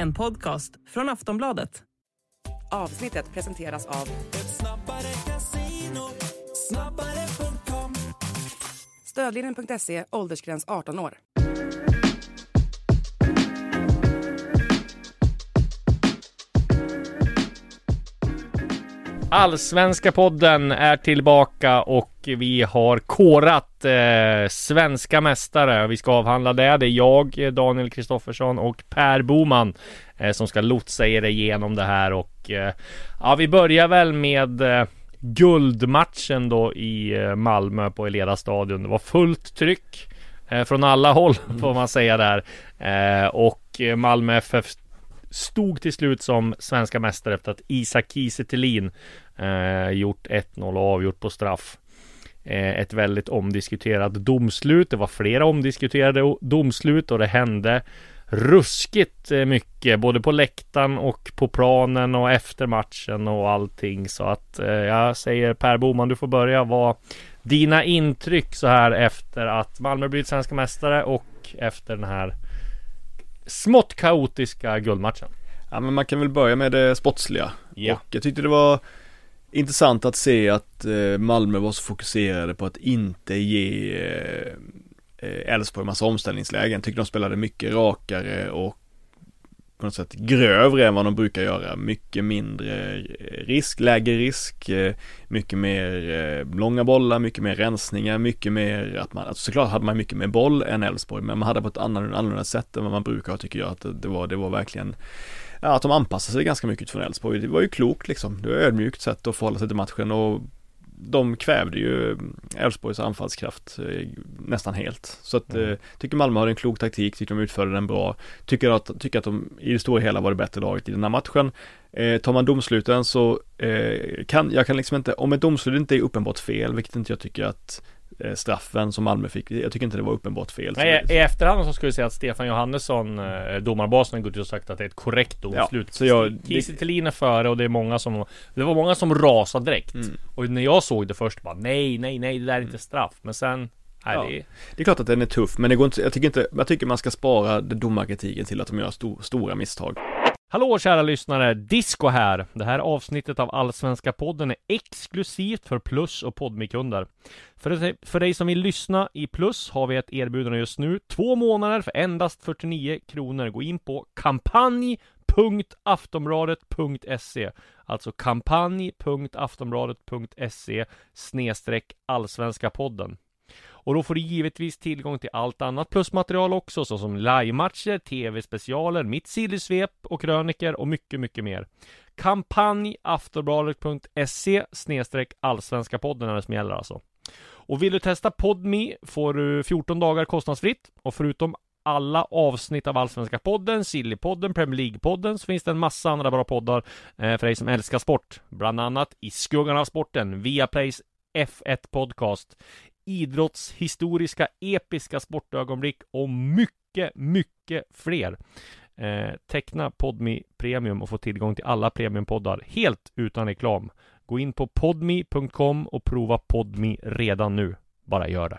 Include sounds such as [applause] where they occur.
En podcast från Aftonbladet. Avsnittet presenteras av Snabbare.com Stödlinjen.se, åldersgräns 18 år. Allsvenska podden är tillbaka och vi har korat eh, svenska mästare. Vi ska avhandla det. Det är jag, Daniel Kristoffersson och Per Boman eh, som ska lotsa er igenom det här och eh, ja, vi börjar väl med eh, guldmatchen då i eh, Malmö på Eleda stadion. Det var fullt tryck eh, från alla håll [laughs] får man säga där eh, och Malmö FF stod till slut som svenska mästare efter att Isak Kiese eh, gjort 1-0 och avgjort på straff. Eh, ett väldigt omdiskuterat domslut. Det var flera omdiskuterade domslut och det hände ruskigt eh, mycket både på läktaren och på planen och efter matchen och allting så att eh, jag säger Per Boman du får börja. Vad dina intryck så här efter att Malmö blivit svenska mästare och efter den här smått kaotiska guldmatchen. Ja men man kan väl börja med det sportsliga. Ja. Och jag tyckte det var intressant att se att eh, Malmö var så fokuserade på att inte ge eh, eh, Elfsborg massa omställningslägen. Tyckte de spelade mycket rakare och på något sätt grövre än vad de brukar göra. Mycket mindre eh, risk, lägre risk, eh, mycket mer eh, långa bollar, mycket mer rensningar, mycket mer att man, alltså såklart hade man mycket mer boll än Elfsborg, men man hade på ett annorlunda, annorlunda sätt än vad man brukar ha tycker jag att det var, det var verkligen ja, att de anpassade sig ganska mycket från Elfsborg. Det var ju klokt liksom. Det var ett ödmjukt sätt att förhålla sig till matchen och de kvävde ju Elfsborgs anfallskraft eh, nästan helt. Så att, mm. eh, tycker Malmö har en klok taktik, tycker de utförde den bra. Tycker att, tycker att de i det stora hela var det bättre laget i den här matchen. Eh, tar man domsluten så eh, kan, jag kan liksom inte, om ett domslut inte är uppenbart fel, vilket inte jag tycker att Eh, straffen som Malmö fick. Jag tycker inte det var uppenbart fel. Nej, i efterhand så skulle jag säga att Stefan Johannesson, eh, domarbasen, har gått ut och sagt att det är ett korrekt domslut. Ja, så jag, Kiese är före och det är många som, det var många som rasade direkt. Mm. Och när jag såg det först bara nej, nej, nej, det där är inte straff. Men sen Nej, ja. det... det är klart att den är tuff, men det går inte, jag tycker inte, jag tycker man ska spara domarkritiken till att de gör stor, stora misstag. Hallå kära lyssnare! Disco här! Det här avsnittet av Allsvenska podden är exklusivt för Plus och Podmikunder. För, för dig som vill lyssna i Plus har vi ett erbjudande just nu. Två månader för endast 49 kronor. Gå in på kampanj.aftonbladet.se Alltså kampanj.aftonbladet.se snedstreck Allsvenska podden. Och då får du givetvis tillgång till allt annat plusmaterial också, såsom livematcher, tv-specialer, mitt sillysvep och kröniker och mycket, mycket mer. Kampanj aftonbladet.se snedstreck allsvenska podden är det som gäller alltså. Och vill du testa PodMe får du 14 dagar kostnadsfritt och förutom alla avsnitt av Allsvenska podden, Sillypodden, Premier League-podden så finns det en massa andra bra poddar eh, för dig som älskar sport. Bland annat I skuggan av sporten, Viaplays F1 Podcast, idrottshistoriska episka sportögonblick och mycket, mycket fler. Eh, teckna Podmi Premium och få tillgång till alla premiumpoddar helt utan reklam. Gå in på podmi.com och prova Podmi redan nu. Bara gör det.